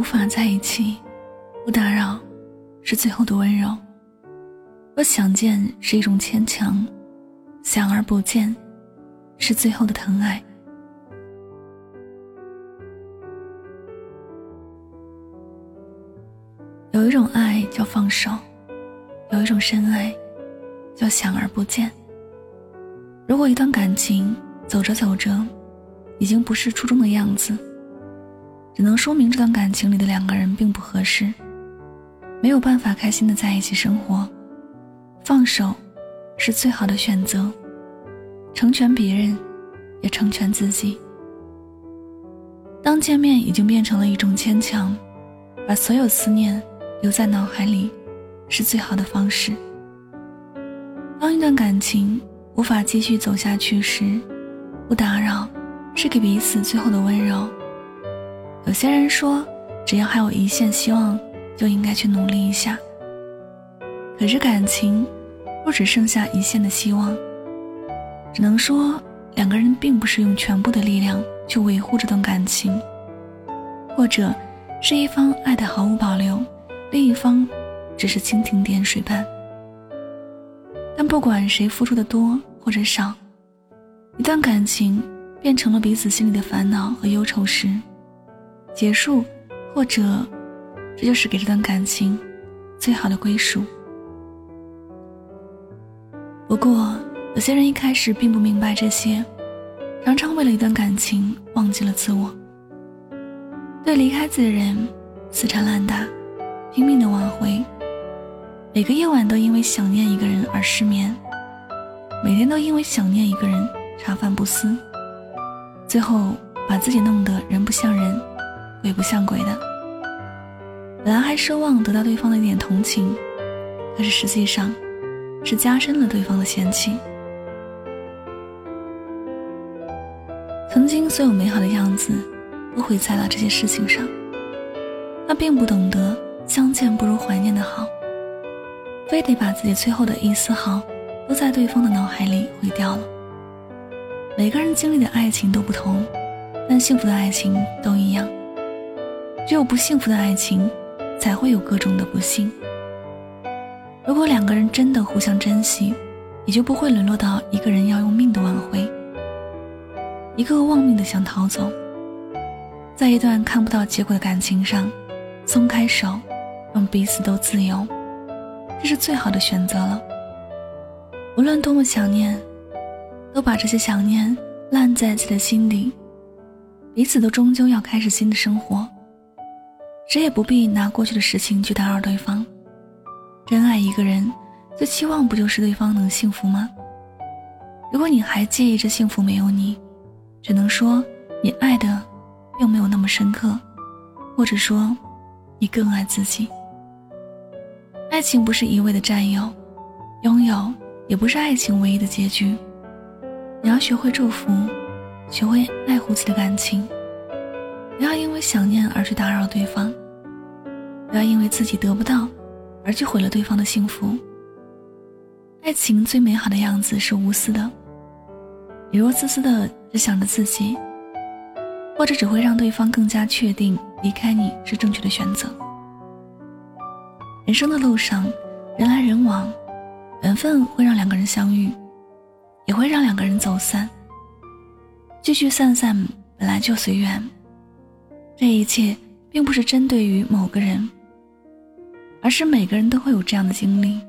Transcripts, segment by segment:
无法在一起，不打扰，是最后的温柔；若想见是一种牵强，想而不见，是最后的疼爱。有一种爱叫放手，有一种深爱叫想而不见。如果一段感情走着走着，已经不是初中的样子。只能说明这段感情里的两个人并不合适，没有办法开心的在一起生活，放手是最好的选择，成全别人，也成全自己。当见面已经变成了一种牵强，把所有思念留在脑海里，是最好的方式。当一段感情无法继续走下去时，不打扰，是给彼此最后的温柔。有些人说，只要还有一线希望，就应该去努力一下。可是感情，若只剩下一线的希望，只能说两个人并不是用全部的力量去维护这段感情，或者是一方爱的毫无保留，另一方只是蜻蜓点水般。但不管谁付出的多或者少，一段感情变成了彼此心里的烦恼和忧愁时。结束，或者，这就是给这段感情最好的归属。不过，有些人一开始并不明白这些，常常为了一段感情忘记了自我，对离开自己的人死缠烂打，拼命的挽回。每个夜晚都因为想念一个人而失眠，每天都因为想念一个人茶饭不思，最后把自己弄得人不像人。鬼不像鬼的，本来还奢望得到对方的一点同情，可是实际上，是加深了对方的嫌弃。曾经所有美好的样子，都毁在了这些事情上。他并不懂得相见不如怀念的好，非得把自己最后的一丝好，都在对方的脑海里毁掉了。每个人经历的爱情都不同，但幸福的爱情都一样。只有不幸福的爱情，才会有各种的不幸。如果两个人真的互相珍惜，也就不会沦落到一个人要用命的挽回，一个忘命的想逃走。在一段看不到结果的感情上，松开手，让彼此都自由，这是最好的选择了。无论多么想念，都把这些想念烂在自己的心底，彼此都终究要开始新的生活。谁也不必拿过去的事情去打扰对方。真爱一个人，最期望不就是对方能幸福吗？如果你还介意这幸福没有你，只能说你爱的并没有那么深刻，或者说你更爱自己。爱情不是一味的占有，拥有也不是爱情唯一的结局。你要学会祝福，学会爱护自己的感情。不要因为想念而去打扰对方，不要因为自己得不到而去毁了对方的幸福。爱情最美好的样子是无私的。你若自私的只想着自己，或者只会让对方更加确定离开你是正确的选择。人生的路上，人来人往，缘分会让两个人相遇，也会让两个人走散。聚聚散散本来就随缘。这一切并不是针对于某个人，而是每个人都会有这样的经历。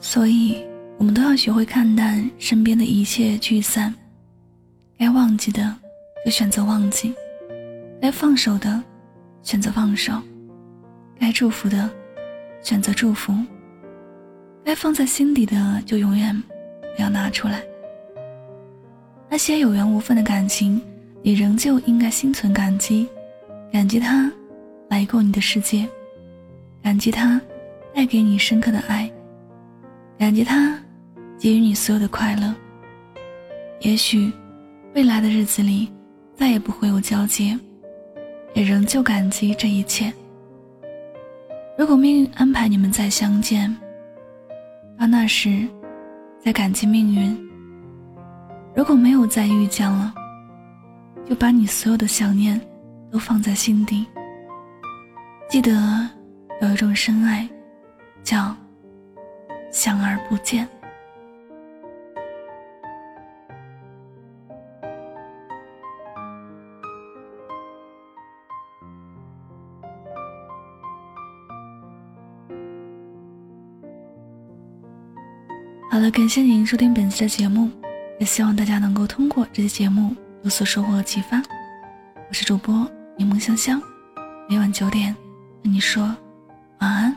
所以，我们都要学会看淡身边的一切聚散。该忘记的，就选择忘记；该放手的，选择放手；该祝福的，选择祝福；该放在心底的，就永远不要拿出来。那些有缘无分的感情。你仍旧应该心存感激，感激他来过你的世界，感激他带给你深刻的爱，感激他给予你所有的快乐。也许未来的日子里再也不会有交接，也仍旧感激这一切。如果命运安排你们再相见，到那时再感激命运；如果没有再遇见了，就把你所有的想念都放在心底，记得有一种深爱，叫想而不见。好了，感谢您收听本期的节目，也希望大家能够通过这期节目有所收获和启发。我是主播柠檬香香，每晚九点跟你说晚安，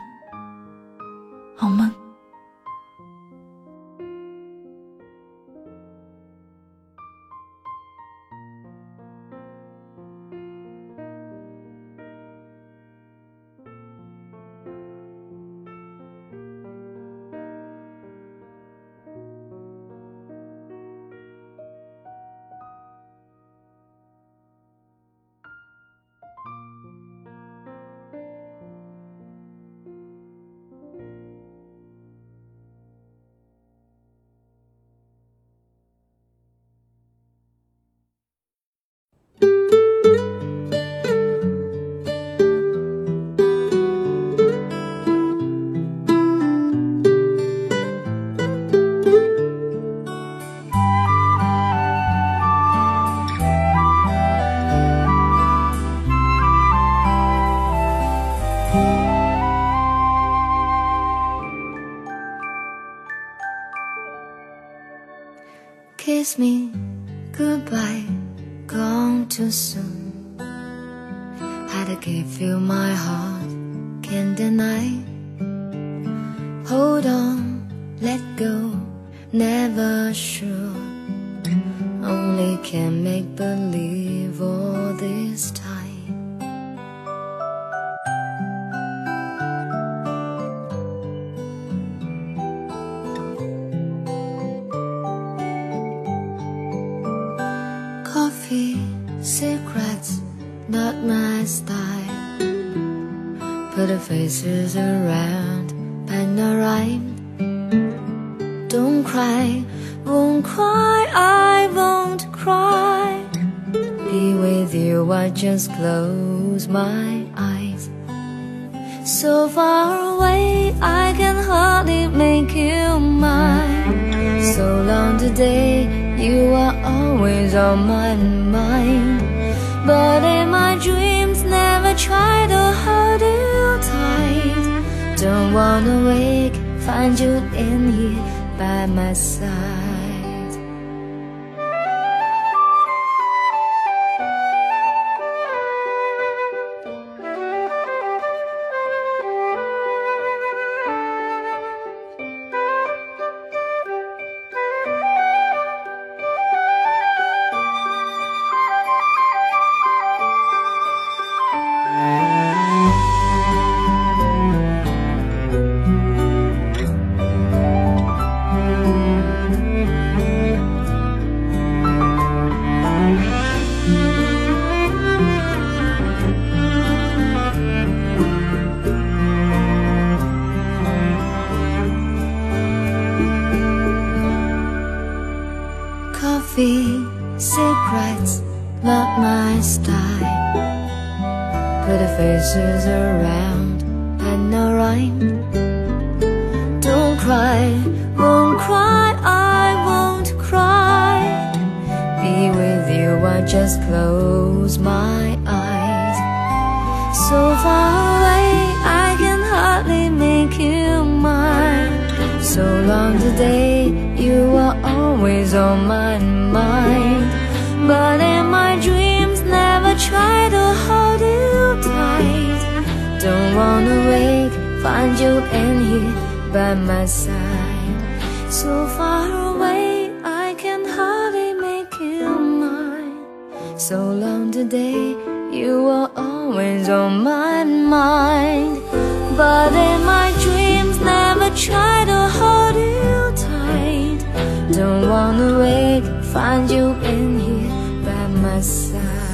kiss me goodbye, gone too soon. Had to give you my heart, can't deny. Hold on, let go, never sure. Only can make believe all this time. The faces around, panorama. Don't cry, won't cry, I won't cry. Be with you, I just close my eyes. So far away, I can hardly make you mine. So long today you are always on my mind But in my dreams Don't wanna wake, find you in here by my side coffee, secrets, not my style. Put the faces around and no rhyme. Don't cry, won't cry, I won't cry. Be with you, I just close my eyes. So far away, I can hardly make you. So long today, you are always on my mind. But in my dreams, never try to hold you tight. Don't wanna wake, find you in here by my side. So far away, I can hardly make you mine. So long today, you are always on my mind. But in my dreams, never try to wanna wake, find you in here by my side.